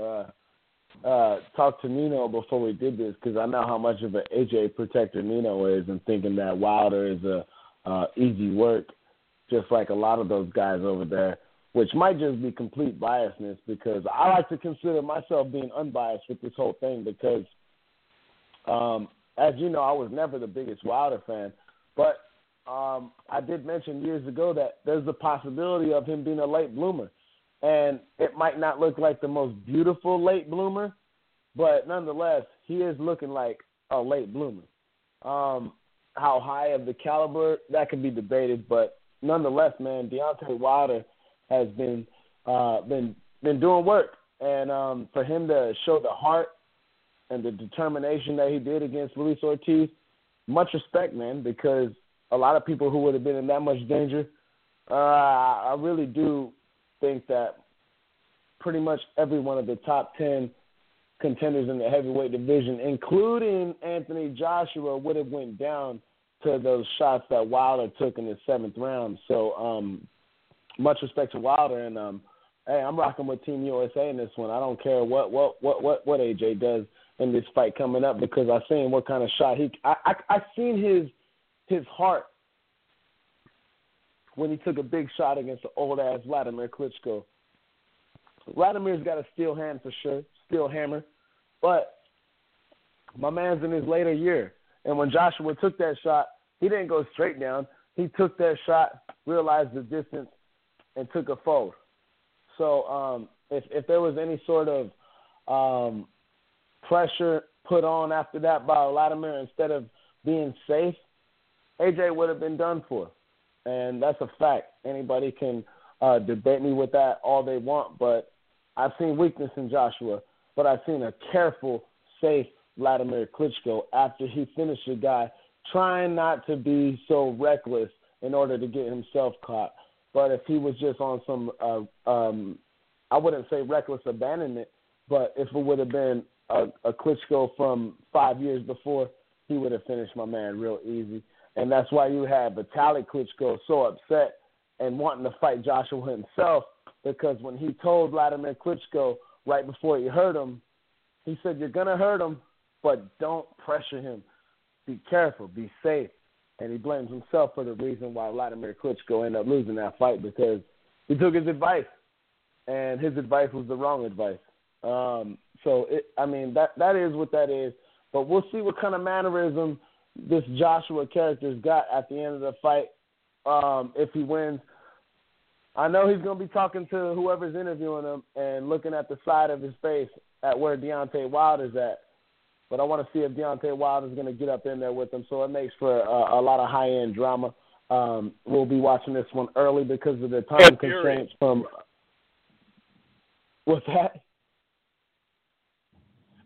uh, uh, to Nino before we did this because I know how much of an AJ protector Nino is, and thinking that Wilder is a uh, easy work, just like a lot of those guys over there. Which might just be complete biasness because I like to consider myself being unbiased with this whole thing because, um, as you know, I was never the biggest Wilder fan, but um, I did mention years ago that there's the possibility of him being a late bloomer and it might not look like the most beautiful late bloomer, but nonetheless, he is looking like a late bloomer. Um, how high of the caliber that could be debated, but nonetheless, man, Deontay Wilder has been uh, been been doing work, and um, for him to show the heart and the determination that he did against Luis Ortiz, much respect, man, because a lot of people who would have been in that much danger, uh, I really do think that pretty much every one of the top 10 contenders in the heavyweight division, including Anthony Joshua, would have went down to those shots that Wilder took in the seventh round. So um, much respect to Wilder, and um, hey, I'm rocking with Team USA in this one. I don't care what what what what what AJ does in this fight coming up because I seen what kind of shot he. I I, I seen his his heart when he took a big shot against the old ass Vladimir Klitschko. Vladimir's got a steel hand for sure, steel hammer, but my man's in his later year. And when Joshua took that shot, he didn't go straight down. He took that shot, realized the distance, and took a fold. So um, if if there was any sort of um, pressure put on after that by Vladimir, instead of being safe, AJ would have been done for and that's a fact. Anybody can uh, debate me with that all they want, but I've seen weakness in Joshua, but I've seen a careful, safe Vladimir Klitschko after he finished a guy trying not to be so reckless in order to get himself caught. But if he was just on some, uh, um, I wouldn't say reckless abandonment, but if it would have been a, a Klitschko from five years before, he would have finished my man real easy. And that's why you have Vitali Klitschko so upset and wanting to fight Joshua himself because when he told Vladimir Klitschko right before he hurt him, he said, You're going to hurt him, but don't pressure him. be careful, be safe. And he blames himself for the reason why Vladimir Klitschko ended up losing that fight because he took his advice, and his advice was the wrong advice. Um, so it, I mean that that is what that is. But we'll see what kind of mannerism this Joshua character's got at the end of the fight um, if he wins. I know he's going to be talking to whoever's interviewing him and looking at the side of his face at where Deontay Wilder's at. But I want to see if Deontay Wilder's going to get up in there with him. So it makes for a, a lot of high end drama. Um, we'll be watching this one early because of the time constraints from. What's that?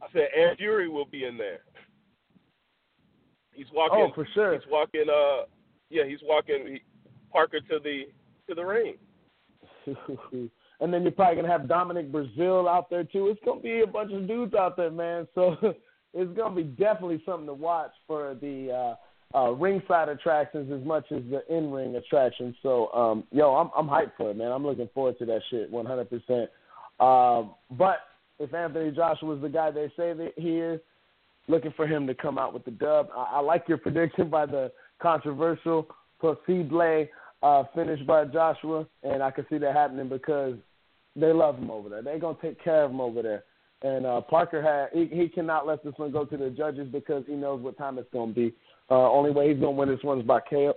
I said Aaron Fury will be in there. He's walking. Oh, for sure. He's walking. Uh, yeah, he's walking he, Parker to the to the ring. and then you're probably gonna have Dominic Breazeale out there too. It's gonna be a bunch of dudes out there, man. So it's gonna be definitely something to watch for the uh, uh, ringside attractions as much as the in ring attractions. So um, yo, I'm I'm hyped for it, man. I'm looking forward to that shit 100. percent um, But if Anthony Joshua is the guy they say that he is, looking for him to come out with the dub. I, I like your prediction by the controversial possible uh, finish by Joshua, and I can see that happening because they love him over there. They're gonna take care of him over there. And uh, Parker had he, he cannot let this one go to the judges because he knows what time it's gonna be. Uh, only way he's gonna win this one is by KO,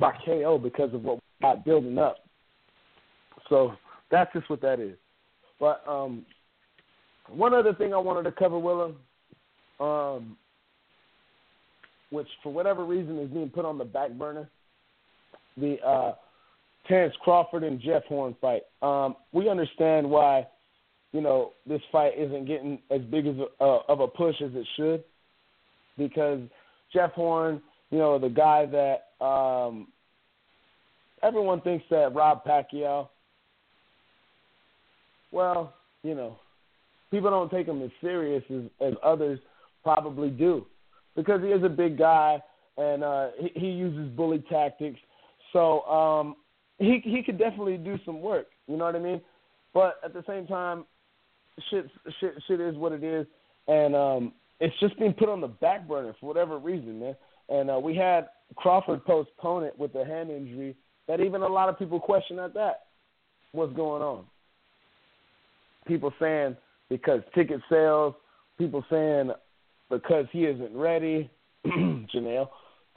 by KO because of what we got building up. So that's just what that is. But um, one other thing I wanted to cover, Willa, um, which for whatever reason is being put on the back burner, the uh, Terrence Crawford and Jeff Horn fight. Um, we understand why, you know, this fight isn't getting as big as a, uh, of a push as it should, because Jeff Horn, you know, the guy that um, everyone thinks that Rob Pacquiao. Well, you know, people don't take him as serious as, as others probably do, because he is a big guy and uh, he, he uses bully tactics. So um, he he could definitely do some work. You know what I mean? But at the same time, shit shit shit is what it is, and um, it's just being put on the back burner for whatever reason, man. And uh, we had Crawford postpone it with a hand injury that even a lot of people question at that. What's going on? People saying because ticket sales, people saying because he isn't ready, Janelle,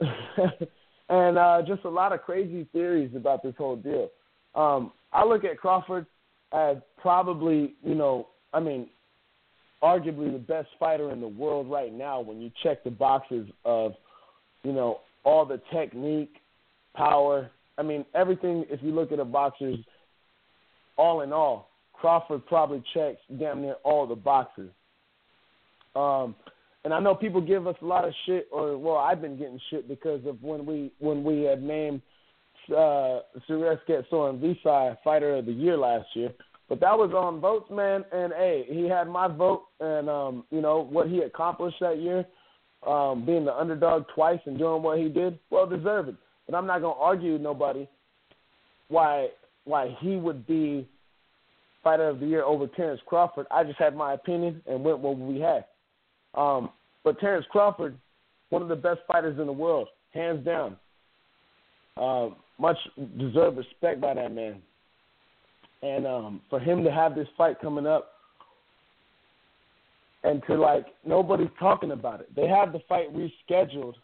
and uh, just a lot of crazy theories about this whole deal. Um, I look at Crawford as probably, you know, I mean, arguably the best fighter in the world right now when you check the boxes of, you know, all the technique, power. I mean, everything, if you look at a boxer's all in all, Crawford probably checks damn near all the boxes. Um, and I know people give us a lot of shit, or well, I've been getting shit because of when we when we had named uh, Srisaket Sor Rungvisai Fighter of the Year last year. But that was on votes, man. And hey, he had my vote, and um, you know what he accomplished that year, um, being the underdog twice and doing what he did, well deserved. But I'm not gonna argue with nobody why why he would be Fighter of the Year over Terrence Crawford. I just had my opinion and went what we had. Um, but Terrence Crawford, one of the best fighters in the world, hands down. Uh, much deserved respect by that man. And um, for him to have this fight coming up and to like nobody's talking about it. They have the fight rescheduled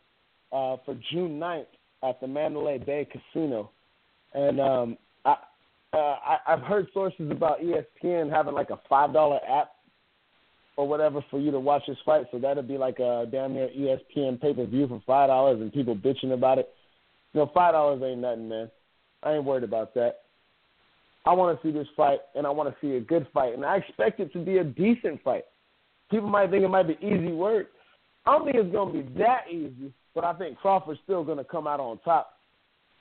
uh, for June 9th at the Mandalay Bay Casino. And um, I, uh, I, I've heard sources about ESPN having like a five dollar app or whatever for you to watch this fight. So that'd be like a damn near ESPN pay per view for five dollars, and people bitching about it. You know, five dollars ain't nothing, man. I ain't worried about that. I want to see this fight, and I want to see a good fight, and I expect it to be a decent fight. People might think it might be easy work. I don't think it's to be that easy, but I think Crawford's still to come out on top.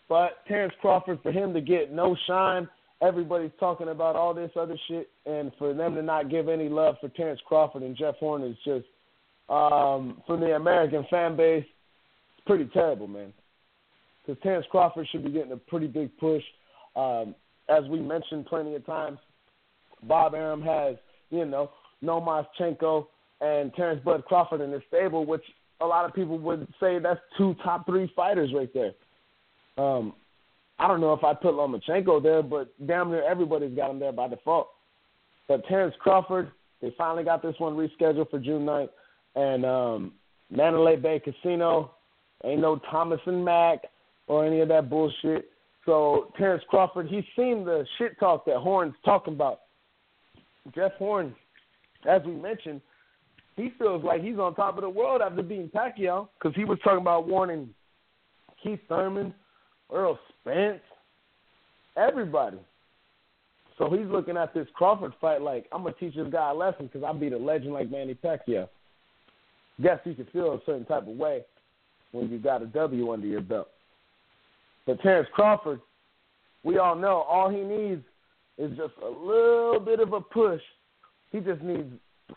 But Terrence Crawford, for him to get no shine everybody's talking about all this other shit, and for them to not give any love for Terrence Crawford and Jeff Horn is just, um, from the American fan base, it's pretty terrible, man. Because Terrence Crawford should be getting a pretty big push. Um, as we mentioned plenty of times, Bob Arum has, you know, Lomachenko and Terrence Bud Crawford in his stable, which a lot of people would say that's two top three fighters right there. Um, I don't know if I put Lomachenko there, but damn near everybody's got him there by default. But Terrence Crawford, they finally got this one rescheduled for June 9th. And um, Mandalay Bay Casino, ain't no Thomas and Mack or any of that bullshit. So Terrence Crawford, he's seen the shit talk that Horn's talking about. Jeff Horn, as we mentioned, he feels like he's on top of the world after beating Pacquiao because he was talking about warning Keith Thurman, Errol Spence, everybody. So he's looking at this Crawford fight like I'm gonna teach this guy a lesson because I beat a legend like Manny Pacquiao. Guess you can feel a certain type of way when you got a W under your belt. But Terrence Crawford, we all know all he needs is just a little bit of a push. He just needs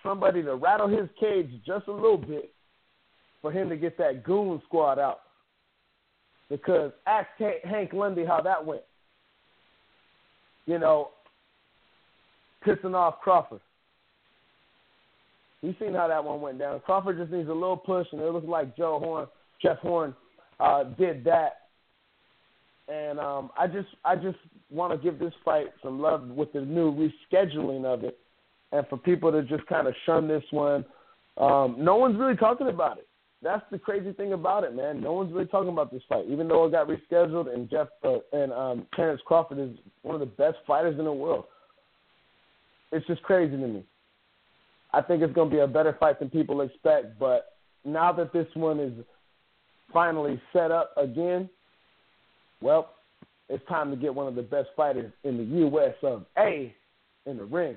somebody to rattle his cage just a little bit for him to get that goon squad out. Because ask Hank Lundy how that went. You know, pissing off Crawford. We've seen how that one went down. Crawford just needs a little push, and it looks like Joe Horn, Jeff Horn, uh, did that. And um, I just, I just want to give this fight some love with the new rescheduling of it, and for people to just kind of shun this one. Um, no one's really talking about it. That's the crazy thing about it, man. No one's really talking about this fight, even though it got rescheduled. And Jeff uh, and um, Terrence Crawford is one of the best fighters in the world. It's just crazy to me. I think it's going to be a better fight than people expect. But now that this one is finally set up again, well, it's time to get one of the best fighters in the U.S. of A in the ring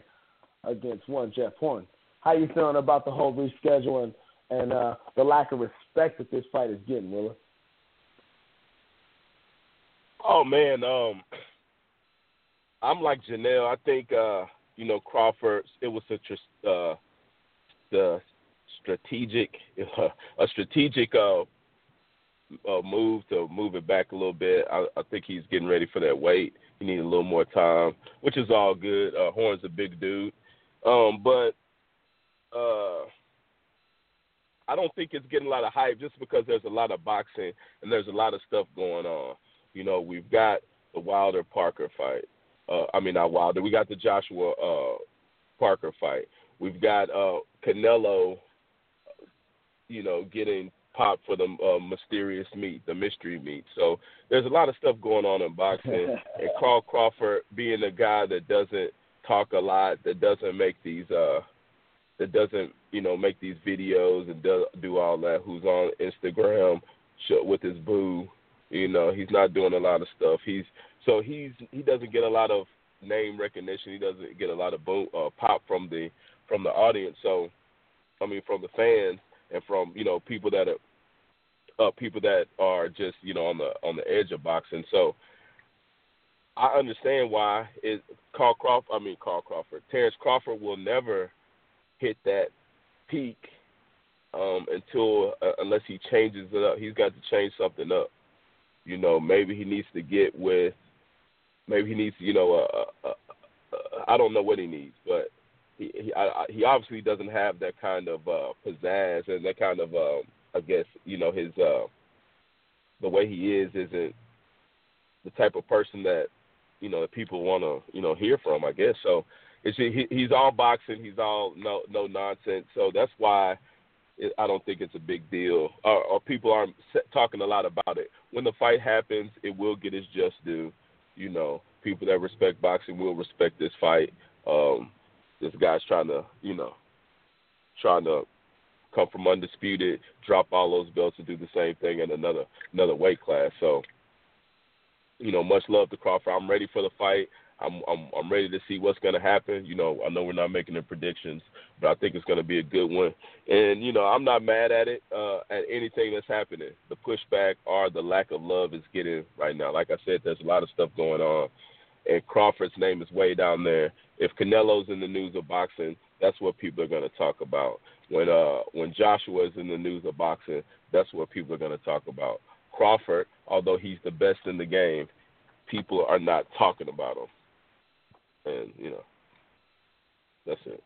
against one Jeff Horn. How you feeling about the whole rescheduling and uh, the lack of respect that this fight is getting, Willa? Oh man, um, I'm like Janelle. I think uh, you know Crawford. It was such a uh, the strategic a strategic uh, uh, move to move it back a little bit. I, I think he's getting ready for that weight. He needs a little more time, which is all good. Uh, Horn's a big dude, um, but uh, I don't think it's getting a lot of hype just because there's a lot of boxing and there's a lot of stuff going on. You know, we've got the Wilder Parker fight. Uh, I mean, not Wilder. We got the Joshua uh, Parker fight. We've got uh, Canelo, you know, getting popped for the uh, mysterious meat, the mystery meat. So there's a lot of stuff going on in boxing. and Carl Crawford being a guy that doesn't talk a lot, that doesn't make these, uh, that doesn't, you know, make these videos and do, do all that. Who's on Instagram with his boo? You know, he's not doing a lot of stuff. He's so he's he doesn't get a lot of name recognition. He doesn't get a lot of boom, uh, pop from the from the audience. So, I mean, from the fans and from you know people that are uh, people that are just you know on the on the edge of boxing. So, I understand why it Carl Crawford. I mean, Carl Crawford. Terrence Crawford will never hit that peak um, until uh, unless he changes it up. He's got to change something up. You know, maybe he needs to get with. Maybe he needs, you know, I don't know what he needs, but he he, I, he obviously doesn't have that kind of uh, pizzazz and that kind of um, I guess you know his uh, the way he is isn't the type of person that you know that people want to you know hear from. I guess so. It's he, he's all boxing. He's all no no nonsense. So that's why it, I don't think it's a big deal. Or, or people aren't talking a lot about it. When the fight happens, it will get its just due. You know, people that respect boxing will respect this fight. Um, this guy's trying to, you know, trying to come from undisputed, drop all those belts, and do the same thing in another another weight class. So, you know, much love to Crawford. I'm ready for the fight. I'm I'm I'm ready to see what's to happen. You know, I know we're not making the predictions, but I think it's to be a good one. And you know, I'm not mad at it uh, at anything that's happening. The pushback or the lack of love is getting right now. Like I said, there's a lot of stuff going on, and Crawford's name is way down there. If Canelo's in the news of boxing, that's what people are to talk about. When uh when Joshua is in the news of boxing, that's what people are to talk about. Crawford, although he's the best in the game, people are not talking about him. And you know, that's it.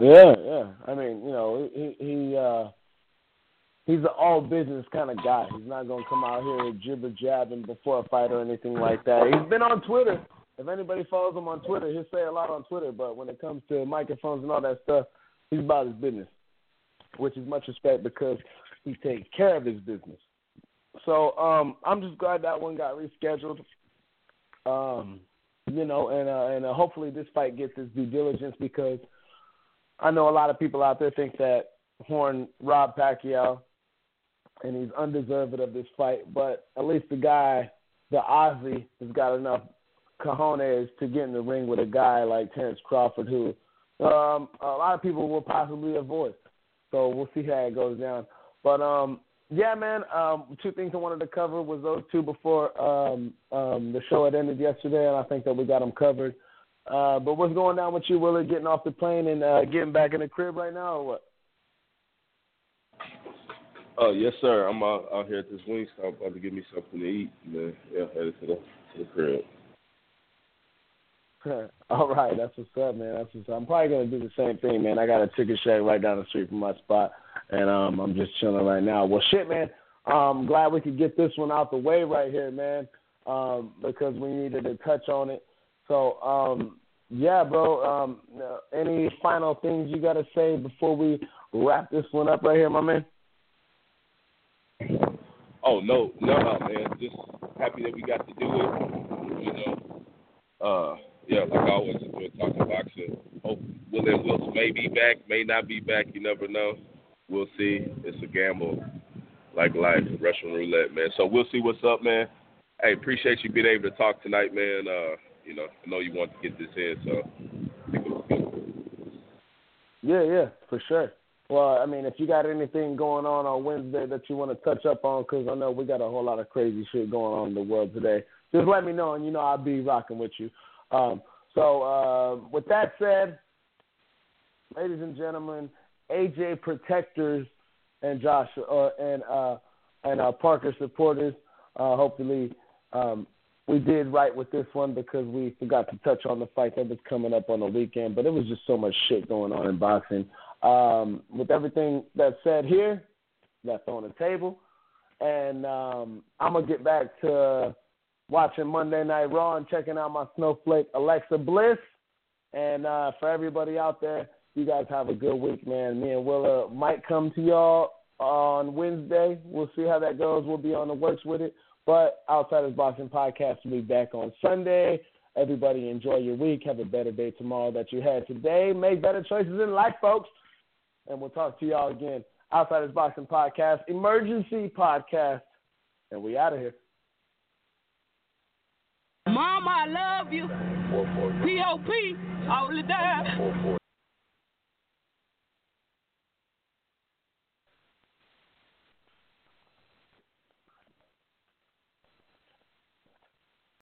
Yeah, yeah. I mean, you know, he he uh he's an all business kind of guy. He's not gonna come out here jibber jabbing before a fight or anything like that. He's been on Twitter. If anybody follows him on Twitter, he'll say a lot on Twitter. But when it comes to microphones and all that stuff, he's about his business, which is much respect because he takes care of his business. So um, I'm just glad that one got rescheduled. Um, you know, and uh, and uh, hopefully this fight gets its due diligence because I know a lot of people out there think that Horn robbed Pacquiao and he's undeserved of this fight, but at least the guy, the Aussie, has got enough cojones to get in the ring with a guy like Terrence Crawford, who um, a lot of people will possibly avoid. So we'll see how it goes down. But um, yeah, man. Um, two things I wanted to cover was those two before um, um, the show had ended yesterday, and I think that we got them covered. Uh, but what's going on with you, Willie? Getting off the plane and uh, getting back in the crib right now, or what? Oh yes, sir. I'm out, out here at this wing stop, about to get me something to eat. Man, yeah, headed to the to the crib. All right, that's what's up, man. That's what's up. I'm probably gonna do the same thing, man. I got a ticket shack right down the street from my spot, and um, I'm just chilling right now. Well, shit, man. I'm glad we could get this one out the way right here, man, um, because we needed to touch on it. So, um, yeah, bro. Um, any final things you got to say before we wrap this one up right here, my man? Oh no, no, man. Just happy that we got to do it. You know, uh, yeah, like I always enjoy talking boxing. Hope Will and Wilson may be back, may not be back. You never know. We'll see. It's a gamble, like life, Russian roulette, man. So we'll see what's up, man. Hey, appreciate you being able to talk tonight, man. Uh, you know, I know you want to get this in, so. Yeah, yeah, for sure. Well, I mean, if you got anything going on on Wednesday that you want to touch up on, because I know we got a whole lot of crazy shit going on in the world today, just let me know, and you know I'll be rocking with you. Um, so, uh, with that said, ladies and gentlemen, AJ protectors and Josh uh, and uh, and uh, Parker supporters, uh, hopefully um, we did right with this one because we forgot to touch on the fight that was coming up on the weekend. But it was just so much shit going on in boxing. Um, with everything that's said here, that's on the table, and um, I'm gonna get back to watching Monday Night Raw and checking out my snowflake Alexa Bliss. And uh, for everybody out there, you guys have a good week, man. Me and Willa might come to y'all on Wednesday. We'll see how that goes. We'll be on the works with it. But Outsiders Boxing Podcast will be back on Sunday. Everybody enjoy your week. Have a better day tomorrow that you had today. Make better choices in life, folks. And we'll talk to y'all again. Outsiders Boxing Podcast, Emergency Podcast. And we out of here. Mama, I love you. P.O.P. All the time.